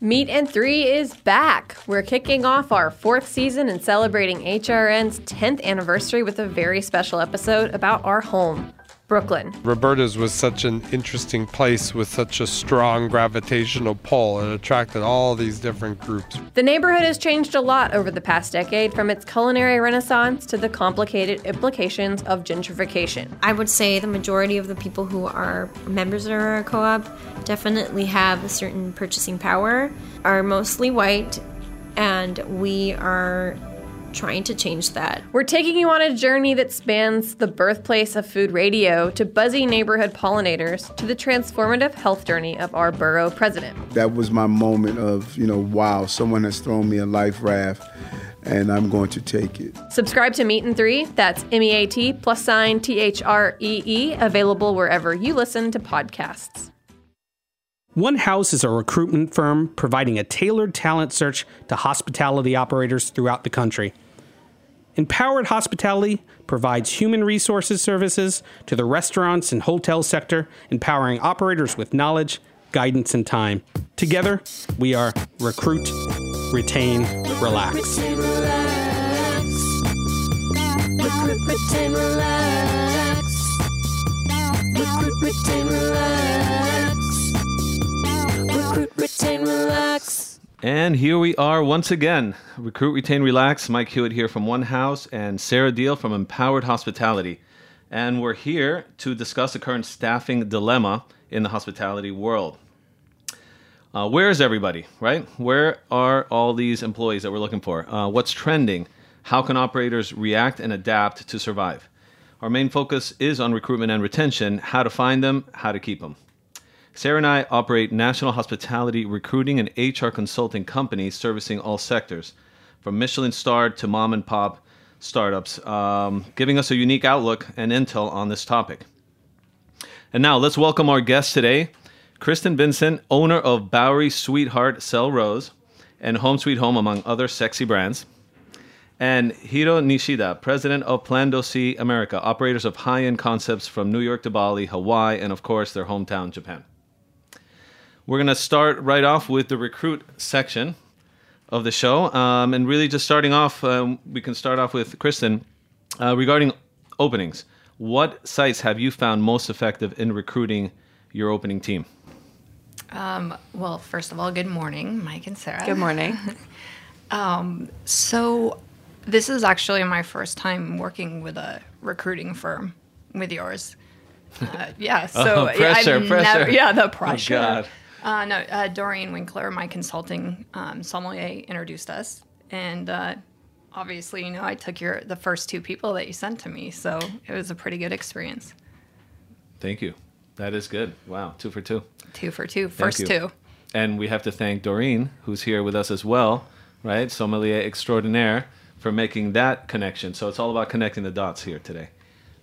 Meat and Three is back. We're kicking off our fourth season and celebrating HRN's 10th anniversary with a very special episode about our home. Brooklyn. Roberta's was such an interesting place with such a strong gravitational pull. It attracted all these different groups. The neighborhood has changed a lot over the past decade, from its culinary renaissance to the complicated implications of gentrification. I would say the majority of the people who are members of our co op definitely have a certain purchasing power, are mostly white, and we are trying to change that. We're taking you on a journey that spans the birthplace of food radio to buzzy neighborhood pollinators to the transformative health journey of our borough president. That was my moment of, you know, wow, someone has thrown me a life raft and I'm going to take it. Subscribe to Meat and Three. That's M E A T plus sign T H R E E, available wherever you listen to podcasts. One House is a recruitment firm providing a tailored talent search to hospitality operators throughout the country. Empowered Hospitality provides human resources services to the restaurants and hotel sector, empowering operators with knowledge, guidance, and time. Together, we are Recruit, Retain, Relax. Recruit, retain, relax. Recruit, retain, relax. And here we are once again. Recruit, Retain, Relax. Mike Hewitt here from One House and Sarah Diehl from Empowered Hospitality. And we're here to discuss the current staffing dilemma in the hospitality world. Uh, where is everybody, right? Where are all these employees that we're looking for? Uh, what's trending? How can operators react and adapt to survive? Our main focus is on recruitment and retention, how to find them, how to keep them. Sarah and I operate national hospitality recruiting and HR consulting companies servicing all sectors, from Michelin starred to mom and pop startups, um, giving us a unique outlook and intel on this topic. And now let's welcome our guest today, Kristen Vincent, owner of Bowery Sweetheart Sel Rrose and Home Sweet Home, among other sexy brands. And Hiro Nishida, president of Plan Do See America, operators of high end concepts from New York to Bali, Hawaii, and of course their hometown, Japan. We're going to start right off with the recruit section of the show. Um, and really, just starting off, um, we can start off with Kristen uh, regarding openings. What sites have you found most effective in recruiting your opening team? Um, well, first of all, good morning, Mike and Sarah. Good morning. um, so, this is actually my first time working with a recruiting firm with yours. Uh, yeah, so Oh, pressure, I've pressure. Never, yeah, the pressure. Oh. God. Uh, no, uh, Doreen Winkler, my consulting um, sommelier, introduced us, and uh, obviously, you know, I took your the first two people that you sent to me, so it was a pretty good experience. Thank you. That is good. Wow, two for two. Two for two, first two. And we have to thank Doreen, who's here with us as well, right? Sommelier extraordinaire, for making that connection. So it's all about connecting the dots here today.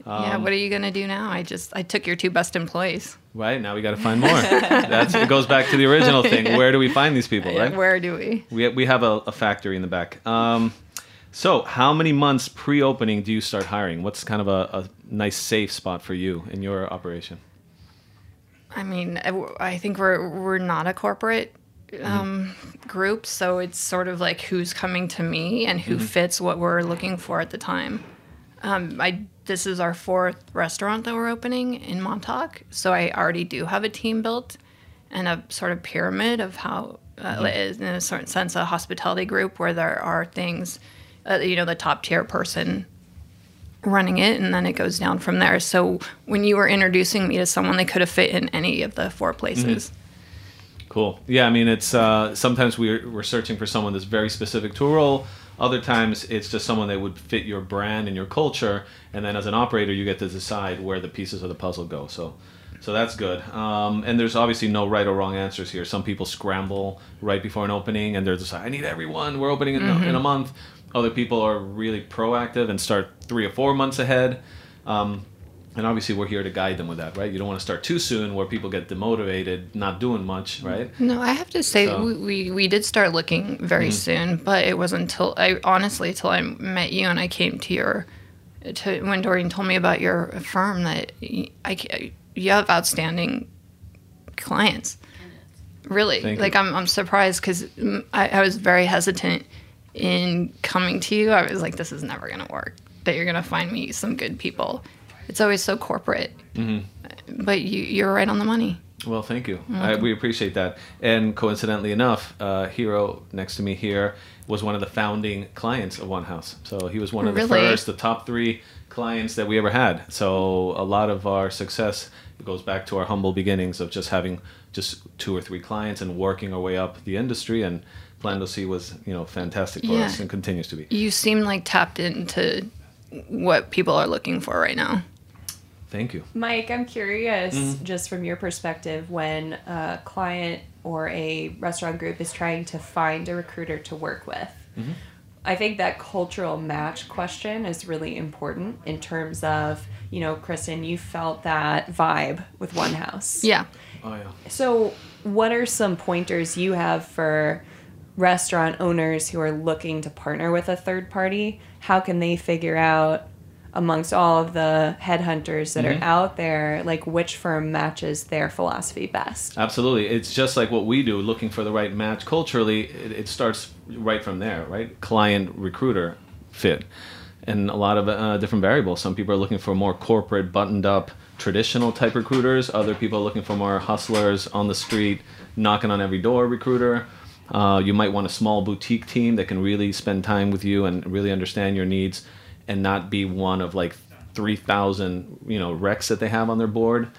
Yeah, Um, what are you gonna do now? I just I took your two best employees. Right now, we got to find more. That's it. Goes back to the original thing. Where do we find these people? Right? Where do we? We we have a, a factory in the back. Um, so, how many months pre-opening do you start hiring? What's kind of a, a nice safe spot for you in your operation? I mean, I think we're we're not a corporate Mm-hmm. um, group, so it's sort of like who's coming to me and who Mhm. fits what we're looking for at the time. Um, I this is our fourth restaurant that we're opening in Montauk, so I already do have a team built and a sort of pyramid of how, uh, Mhm. in a certain sense, a hospitality group where there are things, uh, you know, the top tier person running it and then it goes down from there. So when you were introducing me to someone, they could have fit in any of the four places. Cool. Yeah, I mean, it's uh, sometimes we're we're searching for someone that's very specific to a role. Other times, it's just someone that would fit your brand and your culture. And then, as an operator, you get to decide where the pieces of the puzzle go. So, so that's good. Um, and there's obviously no right or wrong answers here. Some people scramble right before an opening, and they're just like, "I need everyone. We're opening in, Mhm. in a month." Other people are really proactive and start three or four months ahead. Um, and obviously, we're here to guide them with that, right? You don't want to start too soon where people get demotivated, not doing much, right? No, I have to say So- we, we we did start looking very Mhm. soon, but it wasn't until I honestly until I met you and I came to your to when Doreen told me about your firm that y- I ca- you have outstanding clients. Really, Thank like you. I'm, I'm surprised because I, I was very hesitant in coming to you. I was like, this is never gonna work. That you're gonna find me some good people. It's always so corporate, Mm-hmm. but you, you're right on the money. Well, thank you. I, we appreciate that. And coincidentally enough, uh, Hiro next to me here was one of the founding clients of One House. So he was one of the first, the top three clients that we ever had. So a lot of our success goes back to our humble beginnings of just having just two or three clients and working our way up the industry. And Plan C was, you know, fantastic for Yeah. us and continues to be. You seem like tapped into what people are looking for right now. Thank you. Mike, I'm curious, Mm-hmm. just from your perspective, when a client or a restaurant group is trying to find a recruiter to work with, Mm-hmm. I think that cultural match question is really important in terms of, you know, Kristen, you felt that vibe with One House. Yeah. Oh, yeah. So, what are some pointers you have for restaurant owners who are looking to partner with a third party? How can they figure out amongst all of the headhunters that Mm-hmm. are out there, like which firm matches their philosophy best? Absolutely. It's just like what we do, looking for the right match. Culturally, it, it starts right from there, right? Client recruiter fit. And a lot of uh, different variables. Some people are looking for more corporate, buttoned up, traditional type recruiters. Other people are looking for more hustlers on the street, knocking on every door recruiter. Uh, you might want a small boutique team that can really spend time with you and really understand your needs and not be one of like 3,000, you know, reqs that they have on their board.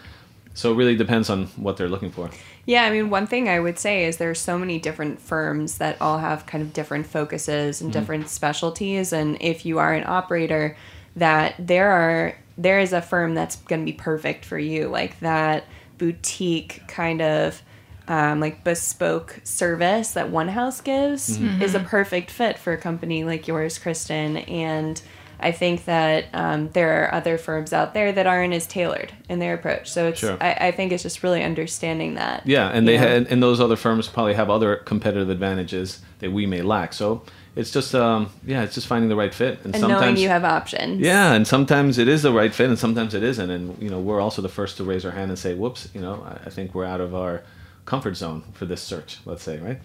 So it really depends on what they're looking for. Yeah, I mean, one thing I would say is there's so many different firms that all have kind of different focuses and different specialties, and if you are an operator, that there are there is a firm that's going to be perfect for you, like that boutique kind of um, like bespoke service that One House gives is a perfect fit for a company like yours, Kristen, and. I think that um, there are other firms out there that aren't as tailored in their approach. So it's Sure. I, I think it's just really understanding that. Yeah, and they had, and those other firms probably have other competitive advantages that we may lack. So it's just, um, yeah, it's just finding the right fit. and knowing you have options. Yeah, and sometimes it is the right fit, and sometimes it isn't. And you know, we're also the first to raise our hand and say, "Whoops," you know, I, I think we're out of our comfort zone for this search. Let's say, right?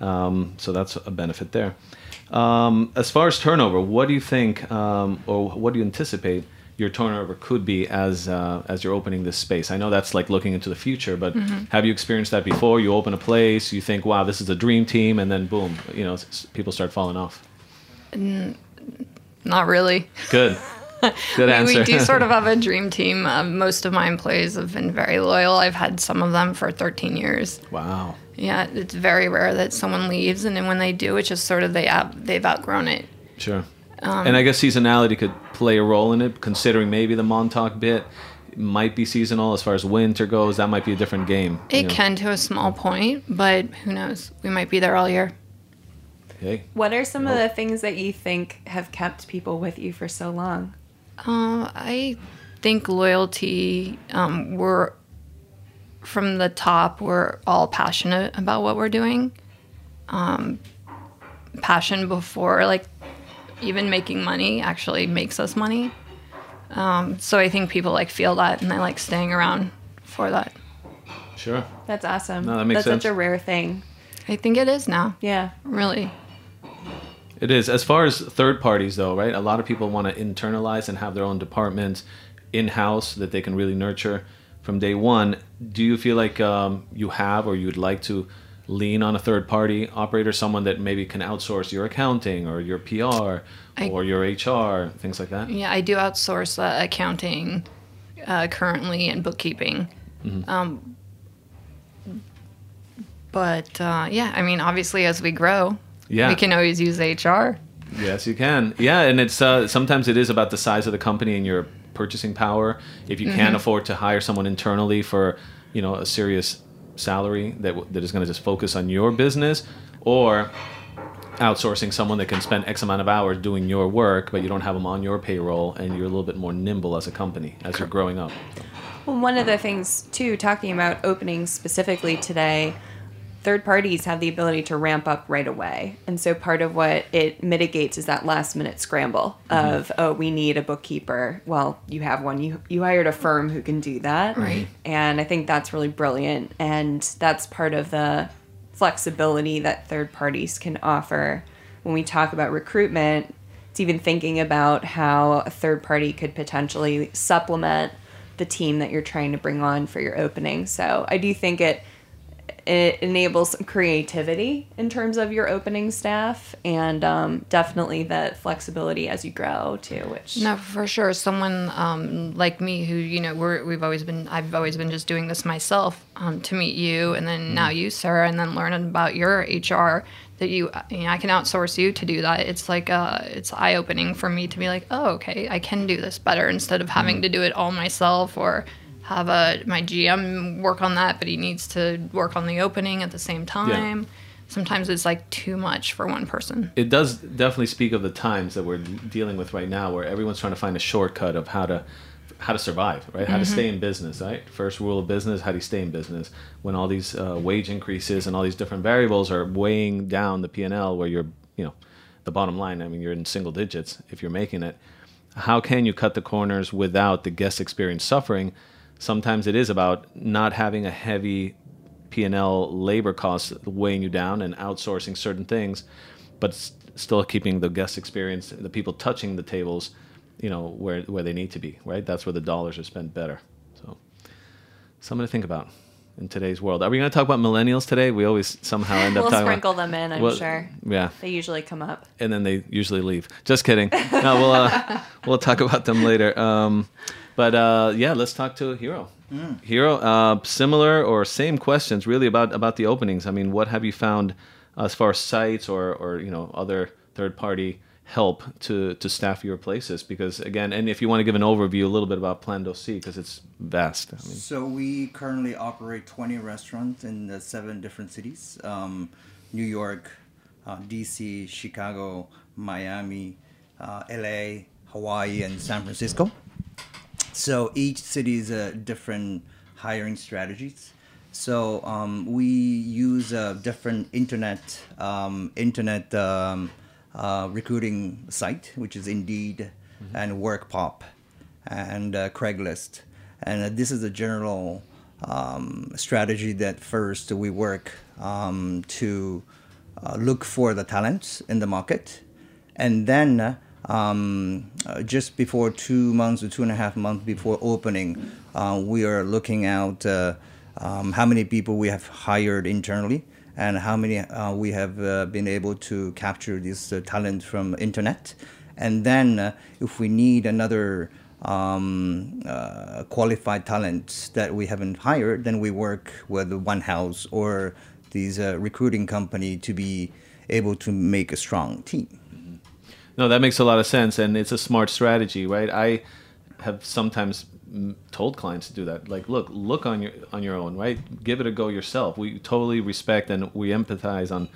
Um, so that's a benefit there. Um, as far as turnover, what do you think, um, or what do you anticipate your turnover could be as uh, as you're opening this space? I know that's like looking into the future, but have you experienced that before? You open a place, you think, "Wow, this is a dream team," and then boom, you know, s- people start falling off. Not really. Good, good We- answer. We do sort of have a dream team. Um, most of my employees have been very loyal. I've had some of them for 13 years. wow. Yeah, it's very rare that someone leaves, and then when they do, it's just sort of they out, they've outgrown it. Sure. Um, and I guess seasonality could play a role in it, considering maybe the Montauk bit might be seasonal as far as winter goes. That might be a different game. you It know. can to a small point, but who knows? We might be there all year. Hey, What are some of the things that you think have kept people with you for so long? Um, I think loyalty. Um, we're from the top. We're all passionate about what we're doing. Um, passion before like even making money actually makes us money. Um, so I think people like feel that and they like staying around for that. sure. That's awesome. No, that makes That's sense. such a rare thing. I think it is now. Yeah. Really. It is. As far as third parties, though, right? A lot of people want to internalize and have their own departments in house that they can really nurture from day one. Do you feel like um, you have or you'd like to lean on a third party operator, someone that maybe can outsource your accounting or your PR I- or your HR, things like that? Yeah, I do outsource uh, accounting uh, currently and bookkeeping. Um, but uh, yeah, I mean, obviously, as we grow, Yeah. we can always use HR. Yes, you can. Yeah, and it's uh, sometimes it is about the size of the company and your purchasing power. If you can't mm-hmm. afford to hire someone internally for, you know, a serious salary that w- that is going to just focus on your business, or outsourcing someone that can spend X amount of hours doing your work, but you don't have them on your payroll, and you're a little bit more nimble as a company as you're growing up. Well, one of the things too, talking about openings specifically today, third parties have the ability to ramp up right away. And so part of what it mitigates is that last minute scramble mm-hmm. of, oh, we need a bookkeeper. Well, you have one. You you hired a firm who can do that. Right. And I think that's really brilliant. And that's part of the flexibility that third parties can offer. When we talk about recruitment, it's even thinking about how a third party could potentially supplement the team that you're trying to bring on for your opening. So I do think it it enables some creativity in terms of your opening staff and um, definitely that flexibility as you grow too which No, for sure. Someone um, like me, who you know, we're, we've always been, I've always been just doing this myself um, to meet you, and then now you, Sarah, and then learning about your HR. That you, you know, I can outsource you to do that. It's like, uh, it's eye opening for me to be like, oh, okay, I can do this better instead of having to do it all myself or have a my GM work on that, but he needs to work on the opening at the same time. Sometimes it's like too much for one person. it does definitely speak of the times that we're dealing with right now where everyone's trying to find a shortcut of how to how to survive right? How to stay in business right? First rule of business how do you stay in business? When all these uh, wage increases and all these different variables are weighing down the p&l where you're you know the bottom line i mean you're in single digits if you're making it how can you cut the corners without the guest experience suffering sometimes it is about not having a heavy P&L labor costs weighing you down and outsourcing certain things, but s- still keeping the guest experience, the people touching the tables, you know, where where they need to be, right? That's where the dollars are spent better. So, something to think about in today's world. Are we going to talk about millennials today? We always somehow end up we'll talking sprinkle about, them in i'm Well, sure Yeah, they usually come up and then they usually leave. Just kidding. No, we'll uh, we'll talk about them later. Um, but uh, yeah, let's talk to Hiro. Hiro, uh, similar or same questions really about about the openings. I mean, what have you found as far as sites or or you know other third party help to to staff your places? Because again, and if you want to give an overview a little bit about Plan C, because it's vast. I mean, So we currently operate 20 restaurants in the seven different cities: um, New York, uh, D.C., Chicago, Miami, uh, L.A., Hawaii, and San Francisco. So each city is a different hiring strategies. So um, we use a different internet um, internet um, uh, recruiting site, which is Indeed and WorkPop and uh, Craigslist. And uh, this is a general um, strategy that first we work um, to uh, look for the talents in the market, and then um, uh, just before two months or two and a half months before opening, uh, we are looking out uh, um, how many people we have hired internally and how many uh, we have uh, been able to capture this uh, talent from internet, and then if we need another um, qualified talent that we haven't hired, then we work with One House or these recruiting company to be able to make a strong team. No, that makes a lot of sense, and it's a smart strategy, right? I have sometimes told clients to do that. Like, look, look on your on your own, right? Give it a go yourself. We totally respect and we empathize on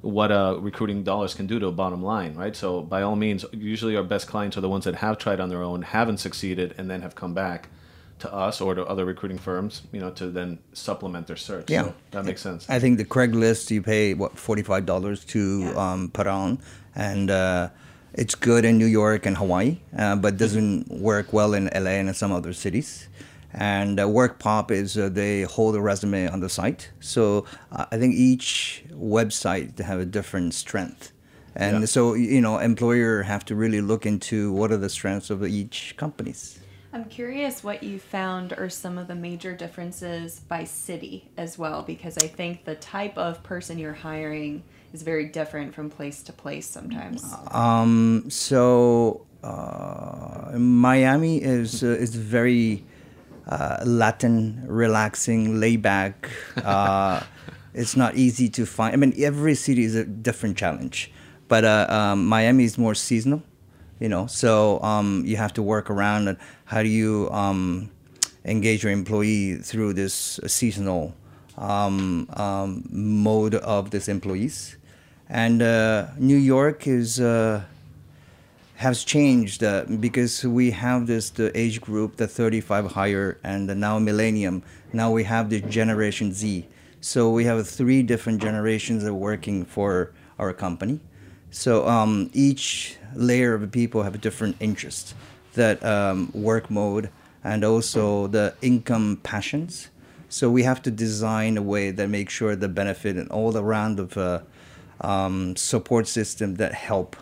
what uh, recruiting dollars can do to a bottom line, right? So, by all means, usually our best clients are the ones that have tried on their own, haven't succeeded, and then have come back to us or to other recruiting firms, you know, to then supplement their search. Yeah. so that makes sense. I think the Craigslist you pay what forty five dollars to um, put on, and uh, it's good in New York and Hawaii, uh, but doesn't work well in LA and in some other cities. And uh, WorkPop is uh, they hold a resume on the site, so uh, I think each website to have a different strength, and Yeah. so you know employer have to really look into what are the strengths of each companies. I'm curious what you found are some of the major differences by city as well, because I think the type of person you're hiring is very different from place to place sometimes. Um, so uh, Miami is uh, is very uh, Latin, relaxing, laid back. Uh, it's not easy to find. I mean, every city is a different challenge, but uh, um, Miami is more seasonal. You know, so um, you have to work around. How do you um, engage your employee through this seasonal um, um, mode of this employees? And uh, New York is uh, has changed uh, because we have this the age group, the 35 higher, and now millennium. Now we have the Generation Z. So we have three different generations that are working for our company. So um, each layer of people have different interests, that um, work mode, and also the income passions. So we have to design a way that makes sure the benefit and all the round of uh, um, support system that help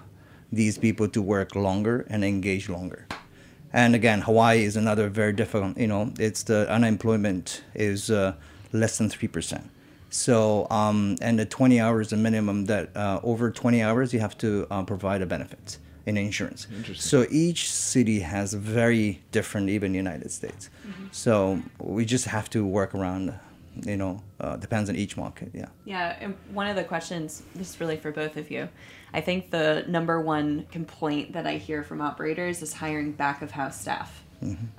these people to work longer and engage longer. And again, Hawaii is another very difficult. You know, it's the unemployment is uh, less than three percent. So, um, and the 20 hours the minimum that uh, over 20 hours you have to uh, provide a benefit in insurance. So each city has very different, even United States. So we just have to work around. You know, uh, depends on each market. Yeah. Yeah, and one of the questions, this is really for both of you. I think the number one complaint that I hear from operators is hiring back of house staff,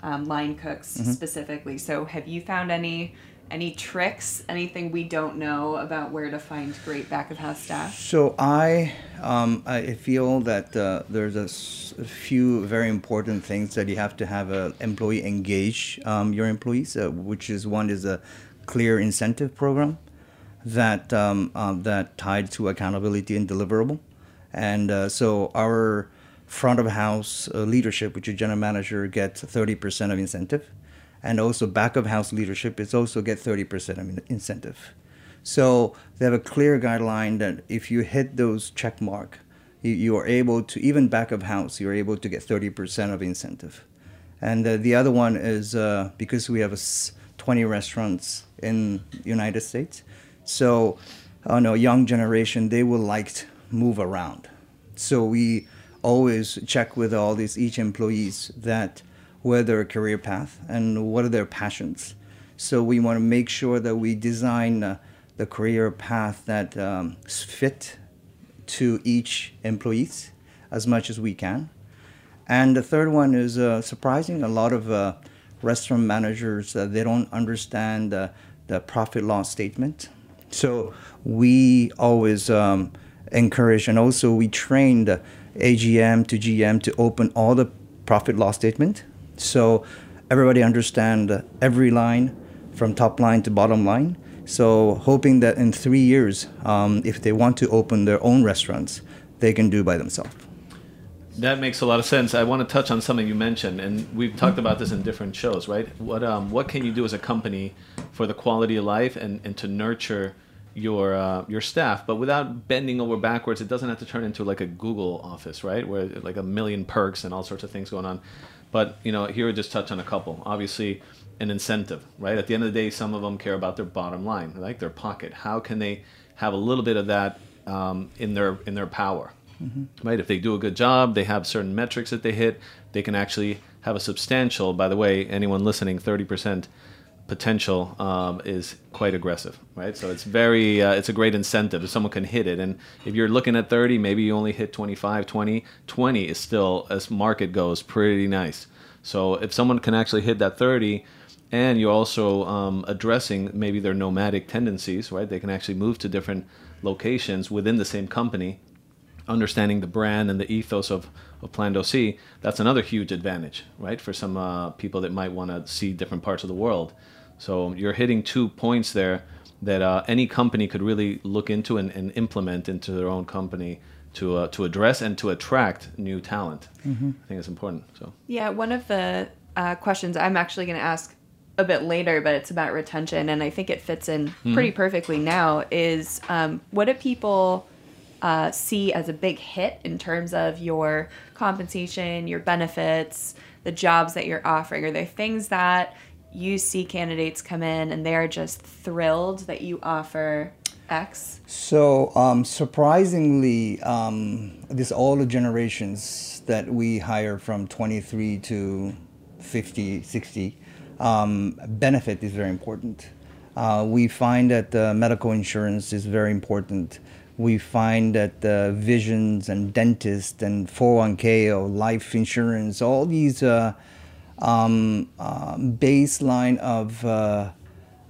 um, line cooks specifically. So, have you found any any tricks, anything we don't know about where to find great back of house staff? So I, um, I feel that uh, there's a, s- a few very important things that you have to have an employee engage um, your employees, uh, which is one is a clear incentive program that um, um, that tied to accountability and deliverable, and uh, so our front of house uh, leadership, which is general manager, gets 30% of incentive, and also back of house leadership is also get 30% of in- incentive. So they have a clear guideline that if you hit those check mark, you, are able to even back of house, you're able to get 30% of incentive. And uh, the other one is uh, because we have a s- 20 restaurants in United States, so uh, no young generation they will like to move around. So we always check with all these each employees that where their career path and what are their passions. So we want to make sure that we design uh, the career path that um, fit to each employees as much as we can. And the third one is uh, surprising. A lot of uh, restaurant managers uh, they don't understand uh, the profit loss statement. So we always um, encourage, and also we train the AGM to GM to open all the profit loss statement, so everybody understand every line from top line to bottom line. So hoping that in three years, um, if they want to open their own restaurants, they can do by themselves. That makes a lot of sense. I want to touch on something you mentioned, and we've talked about this in different shows, right? What um, what can you do as a company for the quality of life and, and to nurture your uh, your staff, but without bending over backwards? It doesn't have to turn into like a Google office, right? Where like a million perks and all sorts of things going on. But you know, here we just touch on a couple. Obviously, an incentive, right? At the end of the day, some of them care about their bottom line, like their pocket. How can they have a little bit of that um, in their in their power? right? If they do a good job, they have certain metrics that they hit, they can actually have a substantial, by the way, anyone listening, 30% potential um, is quite aggressive, right? So it's very, uh, it's a great incentive if someone can hit it. And if you're looking at 30, maybe you only hit 25, 20, 20 is still, as market goes, pretty nice. So if someone can actually hit that 30, and you're also um, addressing maybe their nomadic tendencies, right? They can actually move to different locations within the same company understanding the brand and the ethos of, of Plan C, that's another huge advantage, right? For some uh, people that might want to see different parts of the world. So you're hitting two points there that uh, any company could really look into and, and implement into their own company to uh, to address and to attract new talent. I think it's important. So Yeah, one of the uh, questions I'm actually going to ask a bit later, but it's about retention, and I think it fits in pretty perfectly now. Is um, what do people uh, see as a big hit in terms of your compensation, your benefits, the jobs that you're offering? Are there things that you see candidates come in and they're just thrilled that you offer X? So um, surprisingly, um, this all the generations that we hire from 23 to 50, 60, um, benefit is very important. Uh, we find that uh, medical insurance is very important. We find that uh, visions and dentists and 401k or life insurance, all these uh, um, uh, baseline of uh,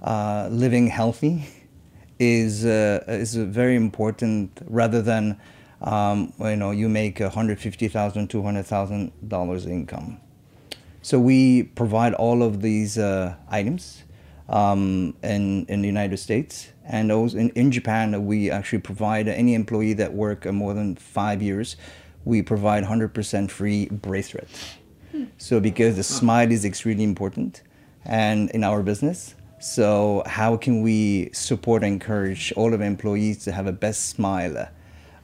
uh, living healthy is uh, is very important rather than um, you know you make a hundred fifty thousand two hundred thousand dollars income. So we provide all of these uh, items. um, in in the United States, and also in, in Japan, we actually provide any employee that work uh, more than five years, we provide 100% free bracelet. So because the smile is extremely important, and in our business, so how can we support and encourage all of our employees to have a best smile?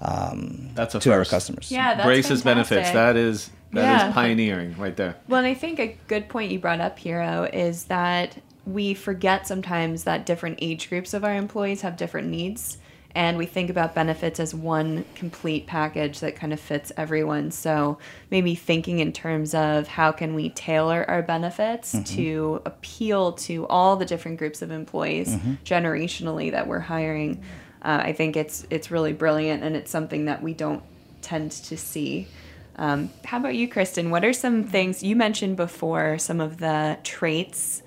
Um, That's a to our customers. Yeah, that's Braces benefits. That is that is Yeah. pioneering right there. Well, and I think a good point you brought up, Hiro, is that we forget sometimes that different age groups of our employees have different needs. And we think about benefits as one complete package that kind of fits everyone. So maybe thinking in terms of how can we tailor our benefits to appeal to all the different groups of employees generationally that we're hiring. Uh, I think it's it's really brilliant, and it's something that we don't tend to see. Um, how about you, Kristen? What are some things you mentioned before? Some of the traits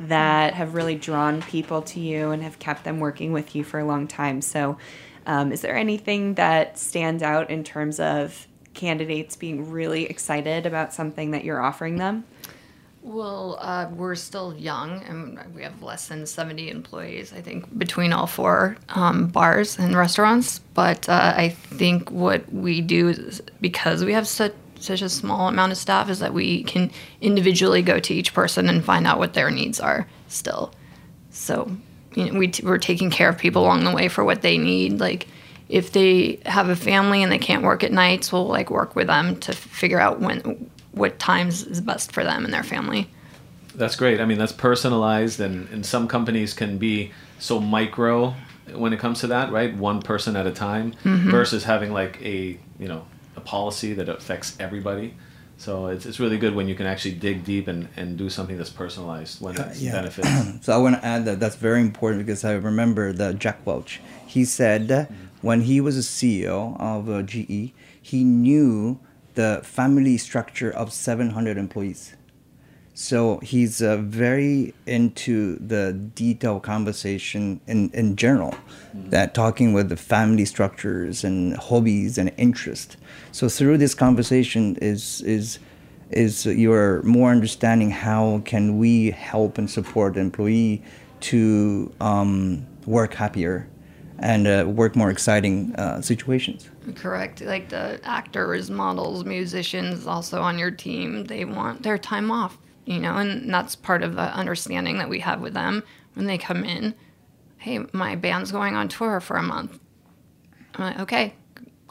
that have really drawn people to you and have kept them working with you for a long time. So, um, is there anything that stands out in terms of candidates being really excited about something that you're offering them? Well, uh, we're still young and we have less than 70 employees, I think, between all four um, bars and restaurants. But uh, I think what we do is because we have such such a small amount of staff is that we can individually go to each person and find out what their needs are still. So, you know, we t- we're taking care of people along the way for what they need. Like, if they have a family and they can't work at nights, we'll like work with them to figure out when what times is best for them and their family. That's great. I mean, that's personalized, and, and some companies can be so micro when it comes to that, right? One person at a time mm-hmm. versus having like a you know a policy that affects everybody. So it's, it's really good when you can actually dig deep and, and do something that's personalized when it's yeah. benefits. So I want to add that that's very important because I remember that Jack Welch. He said when he was a CEO of uh, GE, he knew the family structure of 700 employees. So he's uh, very into the detailed conversation in, in general, that talking with the family structures and hobbies and interest. So through this conversation is is is you're more understanding how can we help and support the employee to um, work happier and uh, work more exciting uh, situations. Correct. Like the actors, models, musicians also on your team, they want their time off, you know, and that's part of the understanding that we have with them when they come in. Hey, my band's going on tour for a month. I'm like, okay,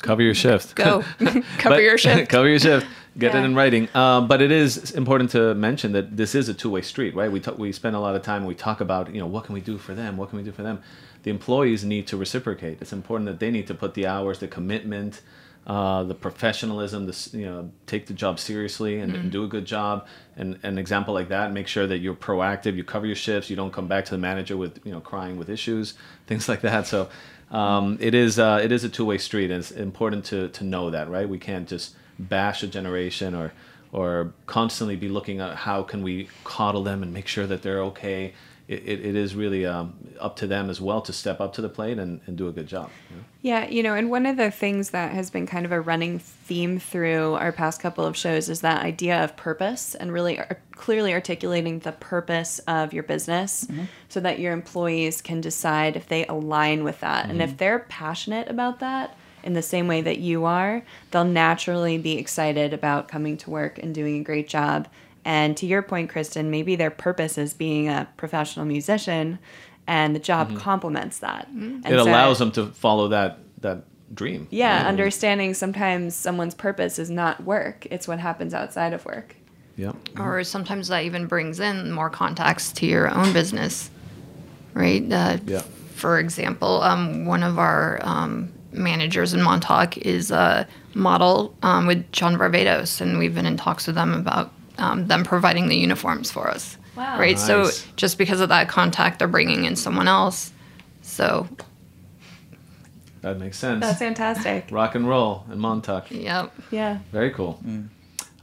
Cover your shift. go. Cover But- your shift. cover your shift. Get it in writing. Um, but it is important to mention that this is a two-way street, right? We talk, we spend a lot of time. We talk about you know what can we do for them? What can we do for them? The employees need to reciprocate. It's important that they need to put the hours, the commitment, uh, the professionalism, this you know take the job seriously and, and do a good job. And an example like that, make sure that you're proactive. You cover your shifts. You don't come back to the manager with you know crying with issues, things like that. So. Um, it is uh, it is a two way street, and it's important to, to know that, right? We can't just bash a generation or or constantly be looking at how can we coddle them and make sure that they're okay. It, it, it is really um, up to them as well to step up to the plate and, and do a good job. you know? Yeah, you know, and one of the things that has been kind of a running theme through our past couple of shows is that idea of purpose and really ar- clearly articulating the purpose of your business so that your employees can decide if they align with that. And if they're passionate about that in the same way that you are, they'll naturally be excited about coming to work and doing a great job. And to your point, Kristen, maybe their purpose is being a professional musician and the job complements that. And It so- allows them to follow that that dream. yeah, right? understanding sometimes someone's purpose is not work, it's what happens outside of work. Yeah. or sometimes that even brings in more contacts to your own business, right? Uh, Yeah. For example, um, one of our um, managers in Montauk is a model um, with John Varvatos, and we've been in talks with them about um, them providing the uniforms for us. Wow. Right. So just because of that contact, they're bringing in someone else. So, That makes sense. That's fantastic. Rock and roll in Montauk. yep. Yeah. Very cool.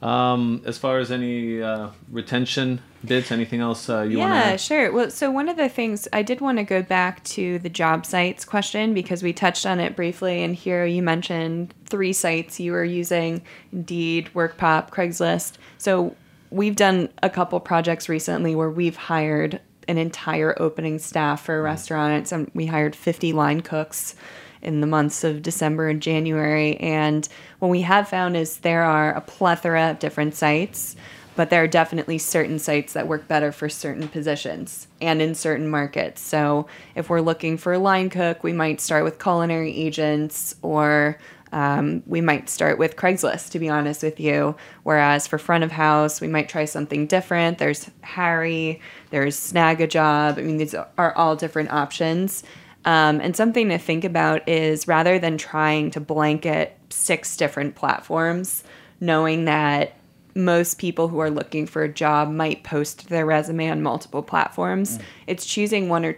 Um, as far as any uh, retention bits, anything else uh, you want to yeah, add? sure. Well, so one of the things I did want to go back to the job sites question because we touched on it briefly, and here you mentioned three sites you were using: Indeed, WorkPop, Craigslist. So we've done a couple projects recently where we've hired an entire opening staff for mm-hmm. a restaurant. So we hired 50 line cooks in the months of December and January. And what we have found is there are a plethora of different sites, but there are definitely certain sites that work better for certain positions and in certain markets. So if we're looking for a line cook, we might start with culinary agents or um, we might start with Craigslist, to be honest with you. Whereas for front of house, we might try something different. There's Harri, there's Snag a Job. I mean, these are all different options. Um, and something to think about is rather than trying to blanket six different platforms, knowing that most people who are looking for a job might post their resume on multiple platforms, it's choosing one or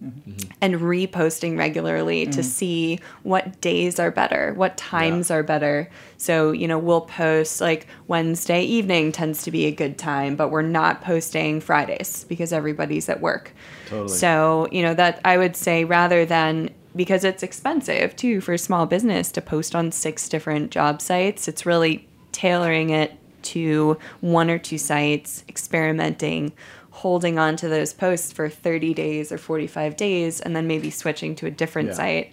2 and reposting regularly to mm-hmm. see what days are better, what times are better. So, you know, we'll post like Wednesday evening tends to be a good time, but we're not posting Fridays because everybody's at work. Totally. So, you know, that I would say rather than because it's expensive too for a small business to post on six different job sites, it's really tailoring it to one or two sites, experimenting, holding on to those posts for 30 days or 45 days, and then maybe switching to a different Yeah. site.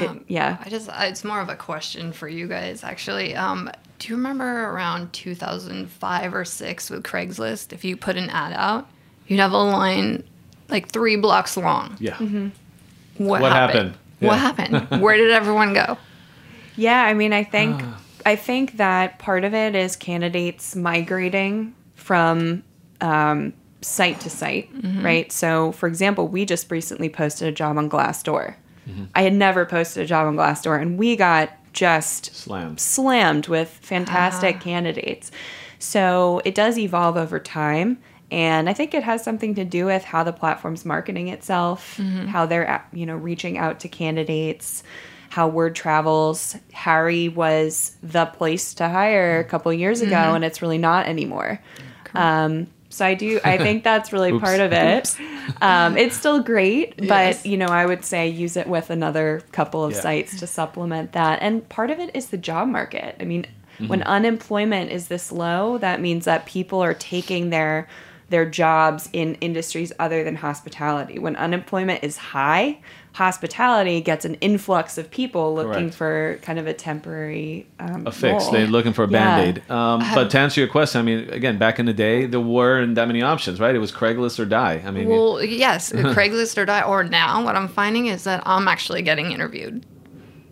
It- um, yeah. I just it's more of a question for you guys actually. Um, do you remember around 2005 or 6 with Craigslist if you put an ad out, you'd have a line like 3 blocks long. Yeah. Mm-hmm. What, What happened? happened? What happened? Where did everyone go? Yeah, I mean, I think ah. I think that part of it is candidates migrating from um, site to site, mm-hmm. right? So, for example, we just recently posted a job on Glassdoor. Mm-hmm. I had never posted a job on Glassdoor, and we got just Slammed. slammed with fantastic ah. candidates. So it does evolve over time. And I think it has something to do with how the platform's marketing itself, mm-hmm. how they're you know reaching out to candidates, how word travels. Harri was the place to hire a couple years ago, and it's really not anymore. Um, so I do. I think that's really Oops. part of it. Um, it's still great, Yes. but you know, I would say use it with another couple of Yeah. sites to supplement that. And part of it is the job market. I mean, when unemployment is this low, that means that people are taking their their jobs in industries other than hospitality. When unemployment is high, hospitality gets an influx of people looking Correct. for kind of a temporary um, a fix. role. They're looking for a Yeah. band aid. Um, but to answer your question, I mean, again, back in the day, there weren't that many options, right? It was Craigslist or die. I mean, Well, yes, Craigslist or die. Or now, what I'm finding is that I'm actually getting interviewed.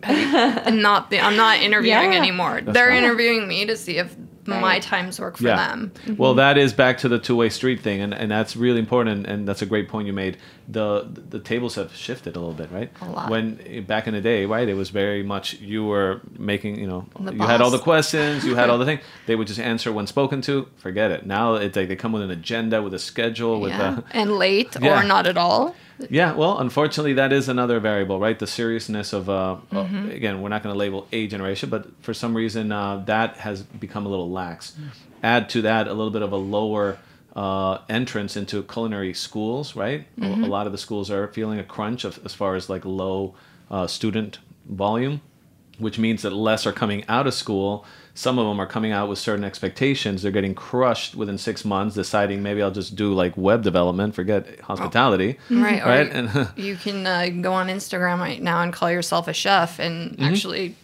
and not the, I'm not interviewing Yeah. anymore. They're interviewing me to see if my times work for yeah. them. Well, that is back to the two-way street thing, and, and that's really important, and that's a great point you made. The the tables have shifted a little bit, right? A lot. When back in the day, right, it was very much you were making, you know, The you had all the questions, you had all the things. They would just answer when spoken to. Forget it. Now it's like they come with an agenda, with a schedule, with Yeah. a and late Yeah. or not at all. Yeah, well, unfortunately, that is another variable, right? The seriousness of, uh, uh, Mm-hmm. again, we're not going to label a generation, but for some reason, uh, that has become a little lax. Add to that a little bit of a lower uh, entrance into culinary schools, right? A- Mm-hmm. A, lot of the schools are feeling a crunch of, as far as like low uh, student volume, which means that less are coming out of school. Some of them are coming out with certain expectations. They're getting crushed within six months, deciding maybe I'll just do like web development, forget hospitality. Right. Or Right? And you can uh, go on Instagram right now and call yourself a chef and Mm-hmm. actually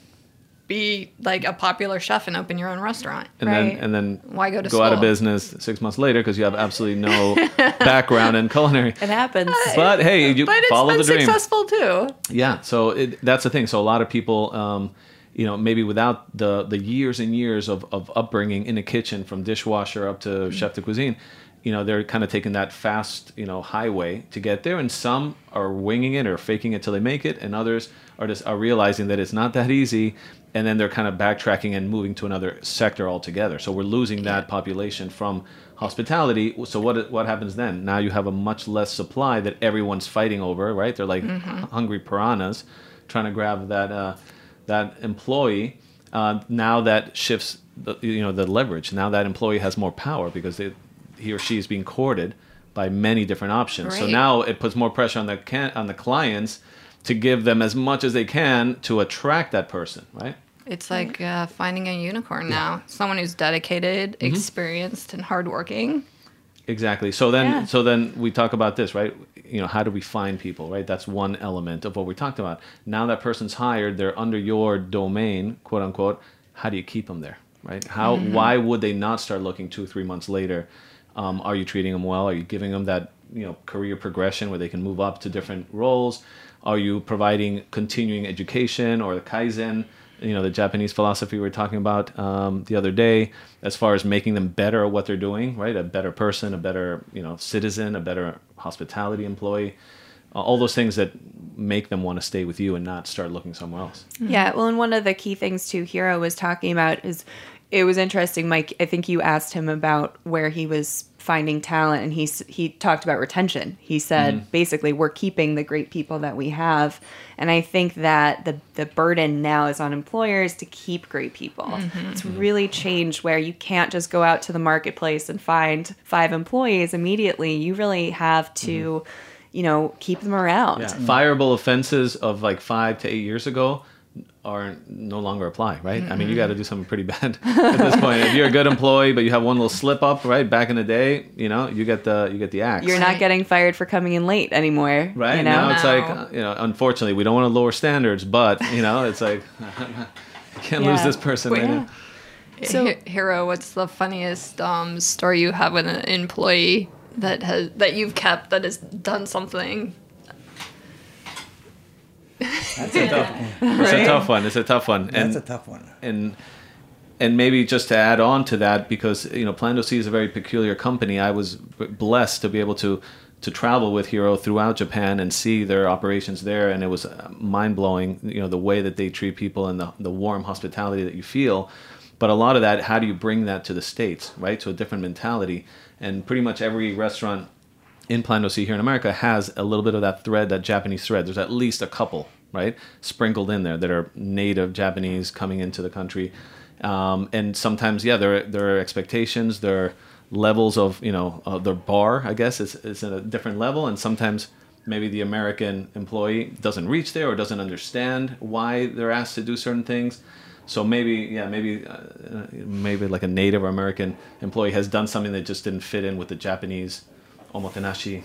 be like a popular chef and open your own restaurant. and Right. then and then Why go to go out of business six months later because you have absolutely no background in culinary. It happens. But hey, you But it's follow been the dream. successful too. Yeah, so it, that's the thing. So a lot of people, um, you know, maybe without the the years and years of, of upbringing in the kitchen, from dishwasher up to chef de cuisine, you know, they're kind of taking that fast, you know, highway to get there. And some are winging it or faking it till they make it, and others are just are realizing that it's not that easy, and then they're kind of backtracking and moving to another sector altogether. So we're losing that population from hospitality. So what what happens then? Now you have a much less supply that everyone's fighting over, right? They're like hungry piranhas trying to grab that uh, that employee. Uh, now that shifts, the, you know, the leverage. Now that employee has more power because they, he or she is being courted by many different options. So now it puts more pressure on the can, on the clients to give them as much as they can to attract that person, right? It's like uh, finding a unicorn now. Someone who's dedicated, Mm-hmm. experienced, and hardworking. Exactly. So then, Yeah. so then we talk about this, right? You know, how do we find people, right? That's one element of what we talked about. Now that person's hired, they're under your domain, quote unquote. How do you keep them there, right? How? Why would they not start looking two, three months later? Um, are you treating them well? Are you giving them that you know career progression where they can move up to different roles? Are you providing continuing education or the kaizen? You know the Japanese philosophy we were talking about um, the other day, as far as making them better at what they're doing, right? A better person, a better you know citizen, a better hospitality employee, uh, all those things that make them want to stay with you and not start looking somewhere else. Yeah, well, and one of the key things too, Hiro was talking about is it was interesting, Mike. I think you asked him about where he was finding talent, and he he talked about retention. He said mm. basically we're keeping the great people that we have, and I think that the the burden now is on employers to keep great people. Mm-hmm. It's really changed where you can't just go out to the marketplace and find five employees immediately. You really have to. Mm-hmm. You know, keep them around. Yeah, fireable offenses of like five to eight years ago are no longer apply, right? I mean, you got to do something pretty bad at this point. If you're a good employee, but you have one little slip up, right? Back in the day, you know, you get the you get the axe. You're not getting fired for coming in late anymore. Right You know? now, it's like you know. Unfortunately, we don't want to lower standards, but you know, it's like I can't lose this person. Wait. right now. So- Hi- Hiro, what's the funniest um, story you have with an employee that has that you've kept that has done something? That's a tough one. It's a tough one. It's a tough one. That's and a tough one. and and maybe just to add on to that, because you know, Plan Do See is a very peculiar company. I was blessed to be able to to travel with Hiro throughout Japan and see their operations there, and it was uh, mind blowing. You know, the way that they treat people and the the warm hospitality that you feel. But a lot of that, how do you bring that to the states, right? To a different mentality, and pretty much every restaurant in Plan Do See here in America has a little bit of that thread, that Japanese thread. There's at least a couple, right, sprinkled in there that are native Japanese coming into the country, um, and sometimes, yeah, there there are expectations, there are levels of you know uh, their bar, I guess, is is at a different level, and sometimes maybe the American employee doesn't reach there or doesn't understand why they're asked to do certain things. So maybe, yeah, maybe, uh, maybe like a Native or American employee has done something that just didn't fit in with the Japanese omotenashi.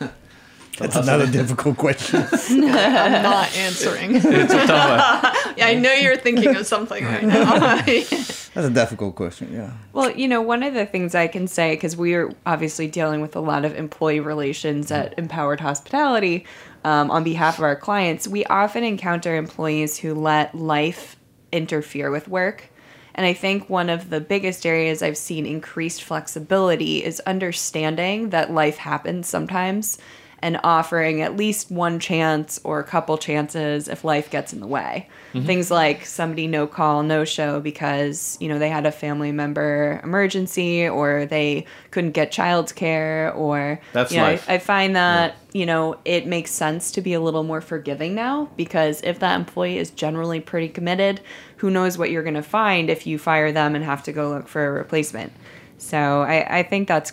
That's another difficult question. I'm not answering. It's a tough one. yeah, I know you're thinking of something right now. That's a difficult question. Yeah. Well, you know, one of the things I can say, because we are obviously dealing with a lot of employee relations at Empowered Hospitality um, on behalf of our clients, we often encounter employees who let life interfere with work. And I think one of the biggest areas I've seen increased flexibility is understanding that life happens sometimes and offering at least one chance or a couple chances if life gets in the way. Mm-hmm. Things like somebody no call, no show because, you know, they had a family member emergency or they couldn't get childcare or That's you know, life. I, I find that, you know, it makes sense to be a little more forgiving now because if that employee is generally pretty committed, who knows what you're going to find if you fire them and have to go look for a replacement. So I, I think that's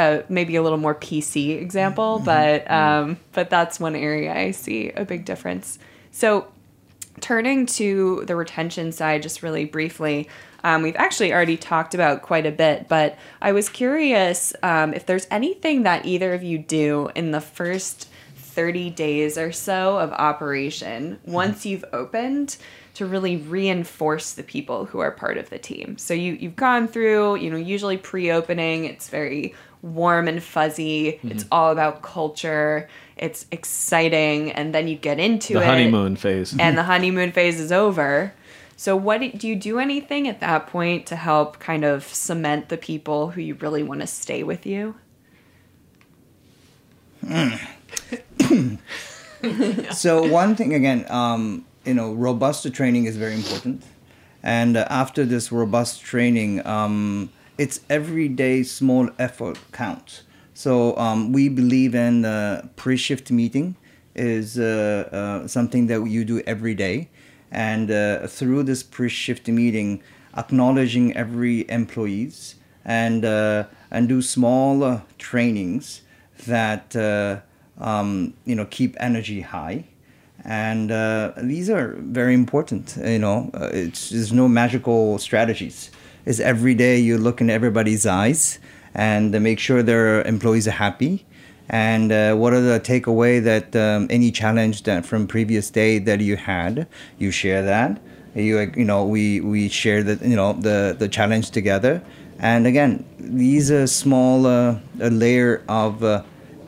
uh, maybe a little more PC example, but um, but that's one area I see a big difference. So turning to the retention side, just really briefly, um, we've actually already talked about quite a bit, but I was curious um, if there's anything that either of you do in the first 30 days or so of operation once you've opened to really reinforce the people who are part of the team. So you you've gone through, you know, usually pre-opening, it's very warm and fuzzy. It's all about culture. It's exciting and then you get into The it honeymoon phase. and the honeymoon phase is over. So what do do you do anything at that point to help kind of cement the people who you really want to stay with you? So one thing again, um, you know, robust training is very important, and uh, after this robust training, um, it's everyday small effort counts. So um, we believe in uh, pre-shift meeting is uh, uh, something that you do every day, and uh, through this pre-shift meeting, acknowledging every employees and uh, and do small uh, trainings that um, you know keep energy high. And uh, these are very important you know uh, it's there's no magical strategies it's every day you look in everybody's eyes and uh, make sure their employees are happy. And uh, what are the takeaway that um, any challenge that from previous day that you had, you share that. You uh, you know we we share the you know the the challenge together. And again, these are small uh, a layer of uh,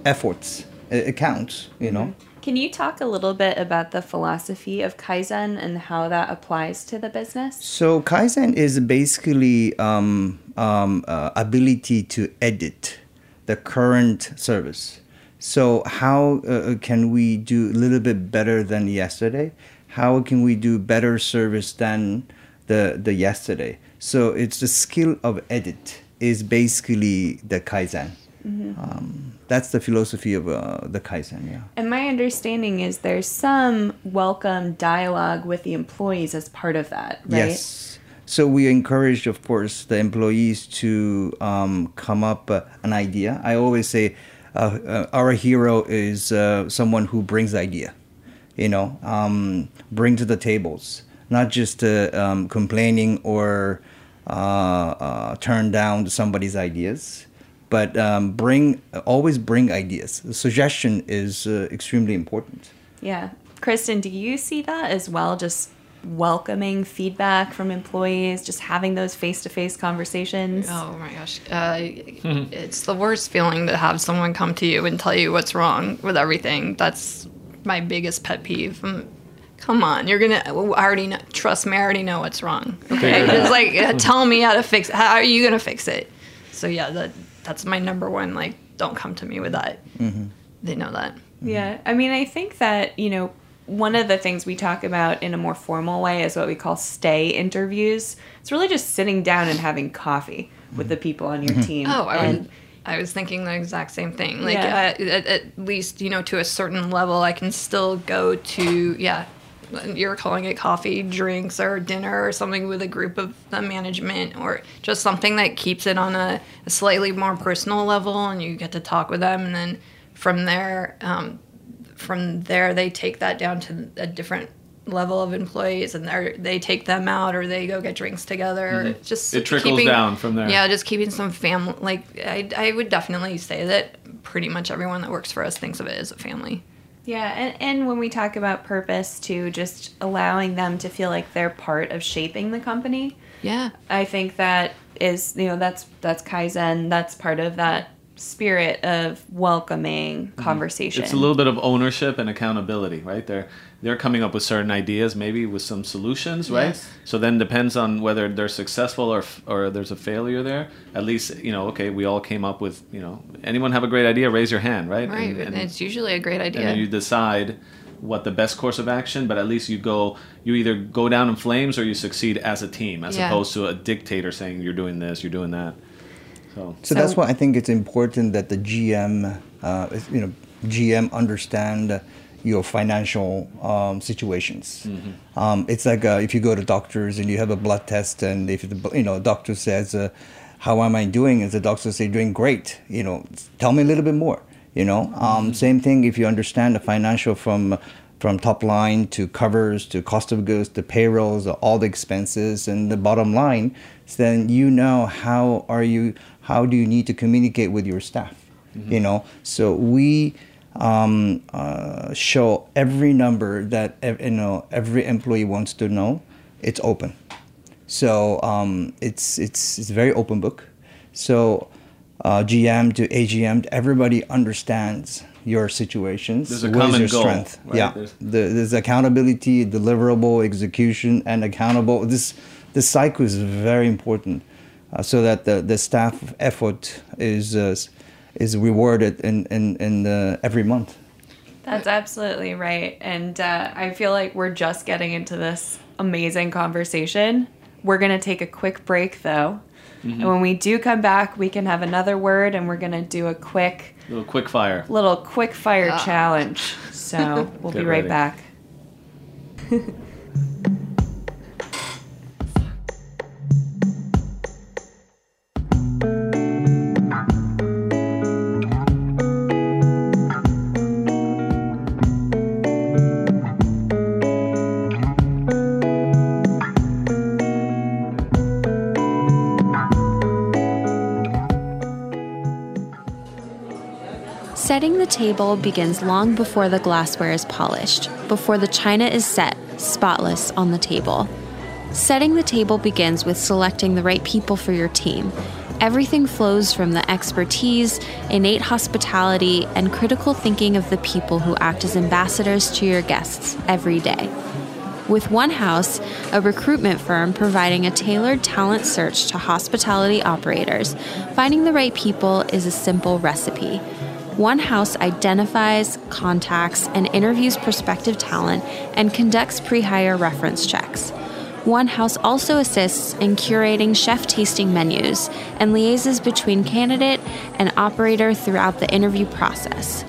efforts. It, it counts, you know. Can you talk a little bit about the philosophy of Kaizen and how that applies to the business? So Kaizen is basically um, um, uh, ability to edit the current service. So how uh, can we do a little bit better than yesterday? How can we do better service than the the yesterday? So it's the skill of edit is basically the Kaizen. Um, that's the philosophy of uh, the Kaizen. Yeah. And my understanding is there's some welcome dialogue with the employees as part of that, right? Yes. So we encourage, of course, the employees to um, come up uh, an idea. I always say uh, uh, our hero is uh, someone who brings idea. You know, um, bring to the tables, not just uh, um, complaining or uh, uh, turn down somebody's ideas, but um, bring always bring ideas. The suggestion is uh, extremely important. Yeah. Kristen, do you see that as well? Just welcoming feedback from employees, just having those face to face conversations? Oh my gosh. Uh, it's the worst feeling to have someone come to you and tell you what's wrong with everything. That's my biggest pet peeve. Mm, Come on, you're gonna. I already know. Trust me, I already know what's wrong. Okay, it's like uh, tell me how to fix. How are you gonna fix it? So yeah, that that's my number one. Like, don't come to me with that. They know that. Yeah, I mean, I think that, you know, one of the things we talk about in a more formal way is what we call stay interviews. It's really just sitting down and having coffee with the people on your team. Oh, I and was, I was thinking the exact same thing. Like, Yeah. uh, at, at least, you know, to a certain level, I can still go to, yeah, you're calling it coffee, drinks, or dinner, or something with a group of the management, or just something that keeps it on a, a slightly more personal level, and you get to talk with them. And then from there, um, from there, they take that down to a different level of employees and they they take them out or they go get drinks together just Mm-hmm. It trickles down from there. yeah just keeping some family like I, I would definitely say that pretty much everyone that works for us thinks of it as a family Yeah, and, and when we talk about purpose too, just allowing them to feel like they're part of shaping the company. yeah I think that is you know that's that's kaizen. That's part of that spirit of welcoming conversation. Mm-hmm. It's a little bit of ownership and accountability, right? They're they're coming up with certain ideas, maybe with some solutions, right? Yes. So then depends on whether they're successful or or there's a failure there. At least you know, okay, we all came up with you know, anyone have a great idea? Raise your hand, right? right And- and, and- it's usually a great idea then you decide what the best course of action but at least you go you either go down in flames or you succeed as a team as Yeah. opposed to a dictator saying you're doing this you're doing that so So, that's why I think it's important that the GM, uh, you know, GM understand your financial um, situations. Um, it's like uh, if you go to doctors and you have a blood test, and if the you know doctor says, uh, "How am I doing?" and the doctor say, "Doing great," you know, tell me a little bit more. You know, um, same thing if you understand the financial from from top line to covers to cost of goods to payrolls, all the expenses and the bottom line, then you know how are you how do you need to communicate with your staff. You know, so we um, uh, show every number that you know every employee wants to know. It's open, so um, it's it's it's a very open book. So uh, GM to AGM, everybody understands your situations. There's a What common your goal, strength? right? Yeah, There's- the, there's accountability, deliverable, execution, and accountable. This this cycle is very important, uh, so that the, the staff effort is uh, is rewarded in in, in uh, every month. That's absolutely right. And uh, I feel like we're just getting into this amazing conversation. We're going to take a quick break though. And when we do come back, we can have another word and we're going to do a quick, little quick fire little quick fire challenge. So we'll be right ready. back. table begins long before the glassware is polished, before the china is set, spotless, on the table. Setting the table begins with selecting the right people for your team. Everything flows from the expertise, innate hospitality, and critical thinking of the people who act as ambassadors to your guests every day. With One House, a recruitment firm providing a tailored talent search to hospitality operators, finding the right people is a simple recipe. One House identifies, contacts, and interviews prospective talent and conducts pre hire reference checks. One House also assists in curating chef tasting menus and liaises between candidate and operator throughout the interview process.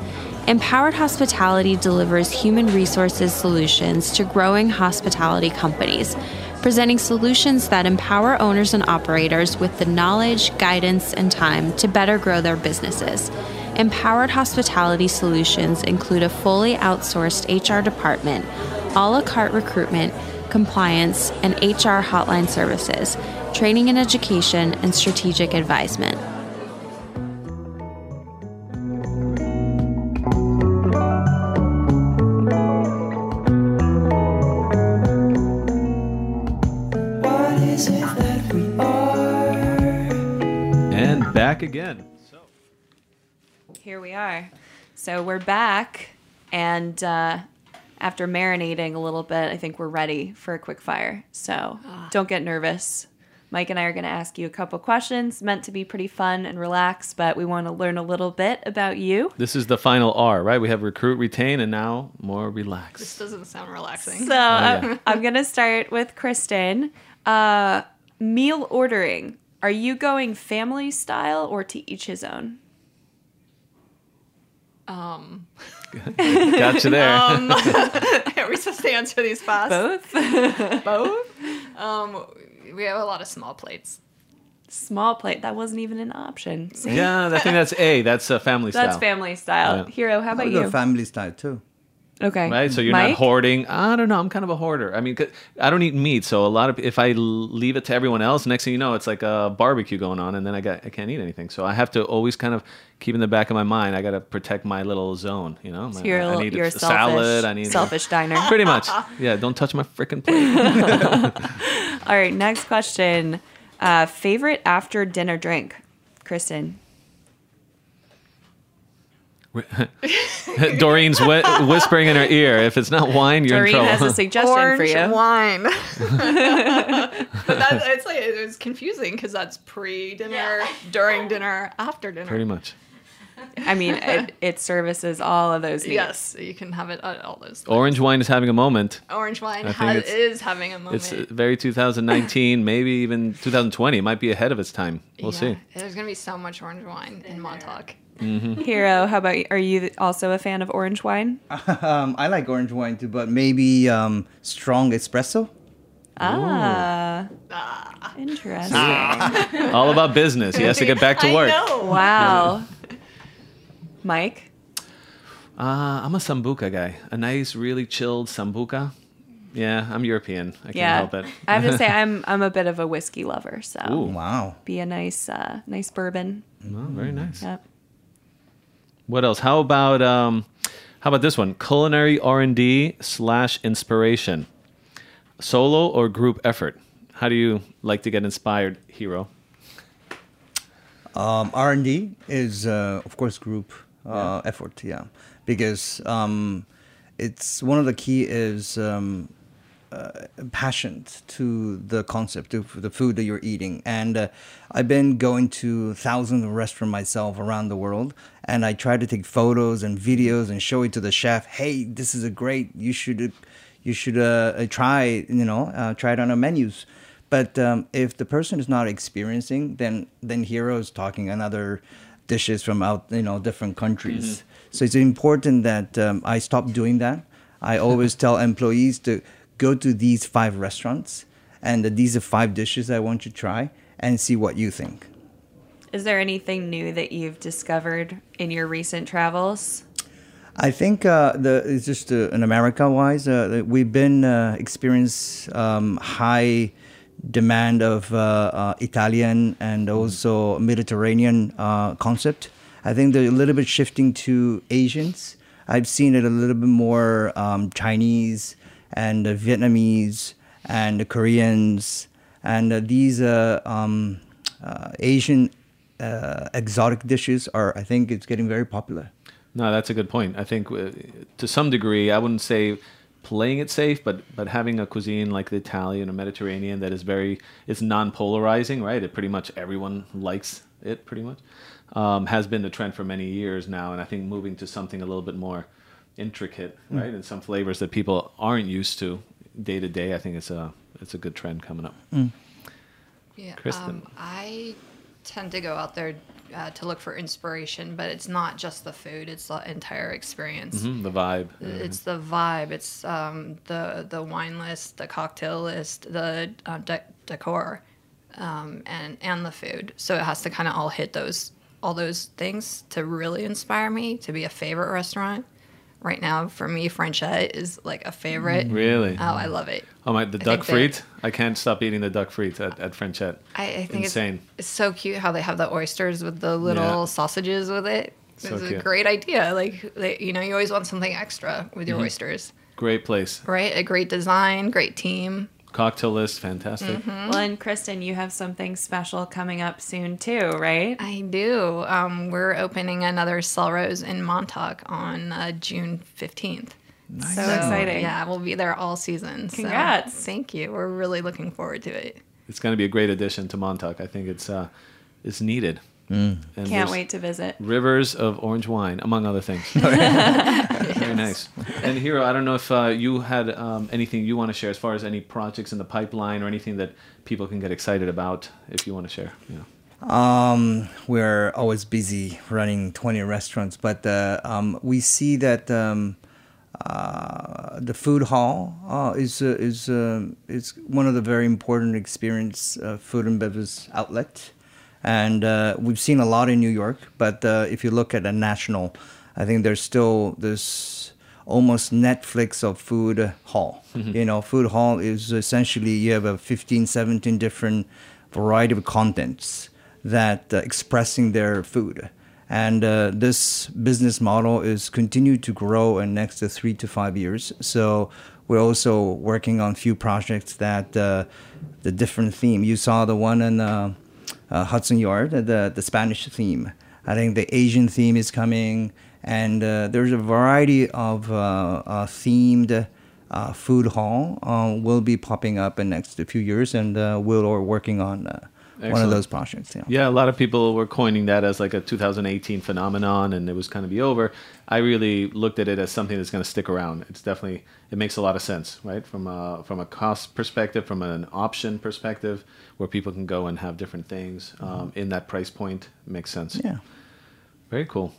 Empowered Hospitality delivers human resources solutions to growing hospitality companies, presenting solutions that empower owners and operators with the knowledge, guidance, and time to better grow their businesses. Empowered Hospitality solutions include a fully outsourced HR department, a la carte recruitment, compliance, and HR hotline services, training and education, and strategic advisement. So we're back, and uh, after marinating a little bit, I think we're ready for a quick fire. So don't get nervous. Mike and I are going to ask you a couple questions meant to be pretty fun and relaxed, but we want to learn a little bit about you. This is the final R, right? We have recruit, retain, and now more relax. This doesn't sound relaxing. So I'm, I'm going to start with Kristen. Uh, meal ordering. Are you going family style or to each his own? Um, Got you there. um, are we supposed to answer these fast? Both? Both? Um, we have a lot of small plates. Small plate. That wasn't even an option. See? yeah, I think that's A. That's a family style. That's family style. Yeah. Hiro, how about I'll go you? family style too. Okay. Right, so you're Mike? not hoarding. I don't know. I'm kind of a hoarder. I mean, I don't eat meat, so a lot of if I leave it to everyone else, next thing you know, it's like a barbecue going on, and then I got I can't eat anything. So I have to always kind of keep in the back of my mind. I got to protect my little zone. You know, So you're a I need you're a a selfish- salad. I need selfish diner. Pretty much. Yeah. Don't touch my freaking plate. All right, next question. Uh, favorite after dinner drink? Kristen. Doreen's whi- whispering in her ear. If it's not wine, you're Doreen in trouble. Doreen has a suggestion for Orange you. wine. but that, it's like it was confusing because that's pre-dinner, during dinner, after dinner. Pretty much. I mean, it, it services all of those needs. Yes, you can have it at all those. Orange wine is having a moment. Orange wine has, is having a moment. It's very 2019, maybe even 2020. It might be ahead of its time. We'll Yeah, see. There's gonna be so much orange wine in Montauk. Hiro, how about you? Are you also a fan of orange wine? Um, I like orange wine too, but maybe um, strong espresso. Ah. Interesting. All about business. He has to get back to work. Wow. Mike? Uh, I'm a sambuca guy. A nice, really chilled sambuca. Yeah, I'm European. I can't yeah. help it. I have to say I'm I'm a bit of a whiskey lover, so Ooh. Wow. be a nice uh, nice bourbon. Oh, very nice. Yep. What else? How about um, how about this one? Culinary R and D slash inspiration. Solo or group effort? How do you like to get inspired, Hiro? Um, R and D is uh, of course group uh, effort, yeah, because um, it's one of the key is um, uh, passion to the concept of the food that you're eating. And uh, I've been going to thousands of restaurants myself around the world, and I try to take photos and videos and show it to the chef. Hey, this is a great. You should you should uh, uh, try you know uh, try it on our menus. But um, if the person is not experiencing, then then hero is talking another dishes from out you know different countries. So it's important that um, I stop doing that. I always tell employees to go to these five restaurants, and these are five dishes I want you to try, and see what you think. Is there anything new that you've discovered in your recent travels? I think uh, the it's just uh, in America wise, uh, we've been uh, experience um, high demand of uh, uh, Italian and also Mediterranean uh, concept, I think they're a little bit shifting to Asians. I've seen it a little bit more um, Chinese and the Vietnamese and the Koreans and uh, these uh, um, uh, Asian exotic dishes are. I think it's getting very popular. No, that's a good point. I think to some degree, I wouldn't say playing it safe, but but having a cuisine like the Italian or Mediterranean that is very it's non-polarizing, right? It pretty much everyone likes it, pretty much, um, has been the trend for many years now. And I think moving to something a little bit more intricate, Mm. right, and some flavors that people aren't used to day to day, I think it's a it's a good trend coming up. Yeah, Kristen. um, I tend to go out there uh, to look for inspiration, but it's not just the food; it's the entire experience. Mhm, the vibe. It's the vibe. It's um, the the wine list, the cocktail list, the uh, de- decor, um, and and the food. So it has to kind of all hit those all those things to really inspire me to be a favorite restaurant. Right now, for me, Frenchette is like a favorite. Really? Oh, I love it. Oh my, the I duck think that- frite! I can't stop eating the duck frite at, at Frenchette. I, I think Insane. It's, it's so cute how they have the oysters with the little Yeah. sausages with it. So it's a cute. great idea. Like, they, you know, you always want something extra with your Mhm. oysters, Great place. right? A great design, great team. Cocktail list, fantastic. Mm-hmm. Well, and Kristen, you have something special coming up soon too, right? I do. Um, we're opening another Sel Rrose in Montauk on uh, June 15th. So exciting. Yeah, we'll be there all season. so Congrats. thank you. We're really looking forward to it. It's going to be a great addition to Montauk. I think it's uh, it's needed. And Can't wait to visit. Rivers of orange wine, among other things. Very nice. And Hiro, I don't know if uh, you had um, anything you want to share as far as any projects in the pipeline or anything that people can get excited about. If you want to share, yeah. Um, we're always busy running 20 restaurants, but uh, um, we see that um, uh, the food hall uh, is uh, is um is one of the very important experience uh, food and beverage outlet, and uh, we've seen a lot in New York. But uh, if you look at a national, I think there's still this almost Netflix of food hall. Mhm. You know, food hall is essentially you have a 15, 17 different variety of contents that uh, expressing their food. And uh, this business model is continued to grow in next to three to five years. So we're also working on few projects that uh, the different theme. You saw the one in uh, uh, Hudson Yard, the the Spanish theme. I think the Asian theme is coming, and uh, there's a variety of uh, uh, themed uh, food hall uh, will be popping up in the next few years, and uh, we're working on uh, one of those projects. Yeah. Yeah, a lot of people were coining that as like a 2018 phenomenon, and it was kind of be over. I really looked at it as something that's going to stick around. It's definitely it makes a lot of sense, right? From a from a cost perspective, from an option perspective, where people can go and have different things um, in that price point makes sense. Yeah, very cool.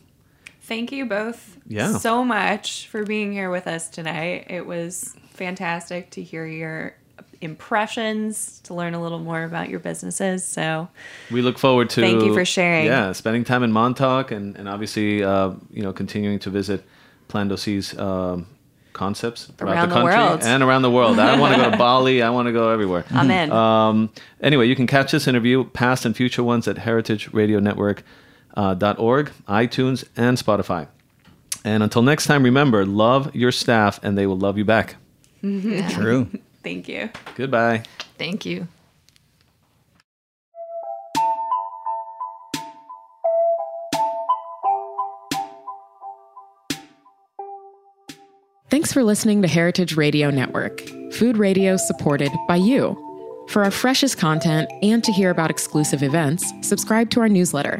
Thank you both Yeah. so much for being here with us tonight. It was fantastic to hear your impressions, to learn a little more about your businesses. So We look forward to Thank you for sharing. Yeah, spending time in Montauk, and and obviously, uh, you know, continuing to visit Plan Do See's um, concepts throughout Around the the country world. and around the world. I want to go to Bali. I want to go everywhere. I'm in. Um, anyway, you can catch this interview, past and future ones, at Uh, heritageradionetwork.org, org, iTunes, and Spotify. And until next time, remember, love your staff, and they will love you back. True. Thank you. Goodbye. Thank you. Thanks for listening to Heritage Radio Network, food radio supported by you. For our freshest content and to hear about exclusive events, subscribe to our newsletter.